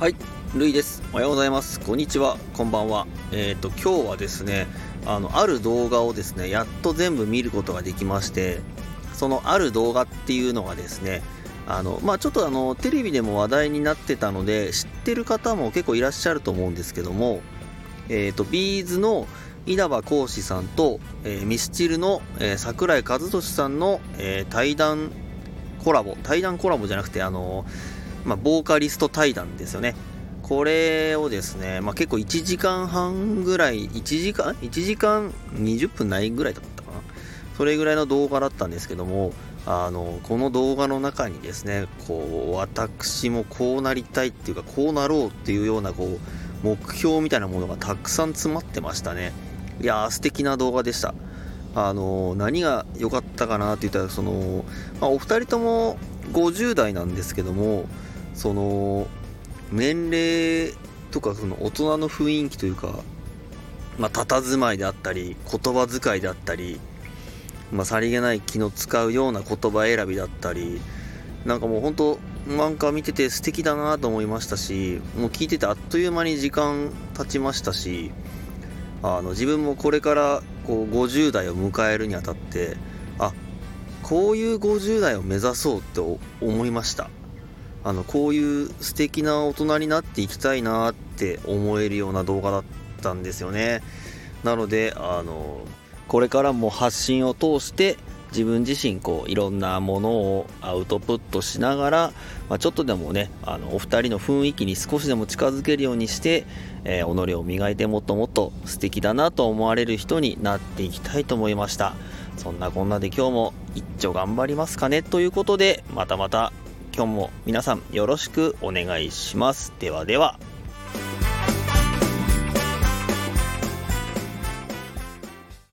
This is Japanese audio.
はい、るいです。おはようございます。こんにちは。こんばんは。えっ、と、今日はですね、あの、ある動画をですね、やっと全部見ることができまして、そのある動画っていうのがですね、あの、まあちょっとあの、テレビでも話題になってたので、知ってる方も結構いらっしゃると思うんですけども、えっ、と、ビーズの稲葉講師さんと、えーミスチルの、えー桜井和寿さんの、えー対談コラボ、対談コラボじゃなくて、あのまあ、ボーカリスト対談ですよね。これをですね、まあ、結構1時間半ぐらい、1時間 ?1 時間20分ないぐらいだったかな。それぐらいの動画だったんですけども、あの、この動画の中にですね、こう、私もこうなりたいっていうか、こうなろうっていうような、こう、目標みたいなものがたくさん詰まってましたね。いやー、素敵な動画でした。あの何が良かったかなって言ったらその、まあ、お二人とも50代なんですけどもその年齢とかその大人の雰囲気というかまあ佇まいであったり言葉遣いであったり、まあ、さりげない気の使うような言葉選びだったりなんかもう本当なんか見てて素敵だなと思いましたしもう聞いててあっという間に時間経ちましたしあの自分もこれからこう50代を迎えるにあたってあこういう50代を目指そうって思いました。あのこういう素敵な大人になっていきたいなって思えるような動画だったんですよね。なのであのこれからも発信を通して自分自身こういろんなものをアウトプットしながら、まあ、ちょっとでもねあのお二人の雰囲気に少しでも近づけるようにして、えー己を磨いてもっともっと素敵だなと思われる人になっていきたいと思いました。そんなこんなで今日も一丁頑張りますかね。ということでまたまた今日も皆さんよろしくお願いします。ではでは。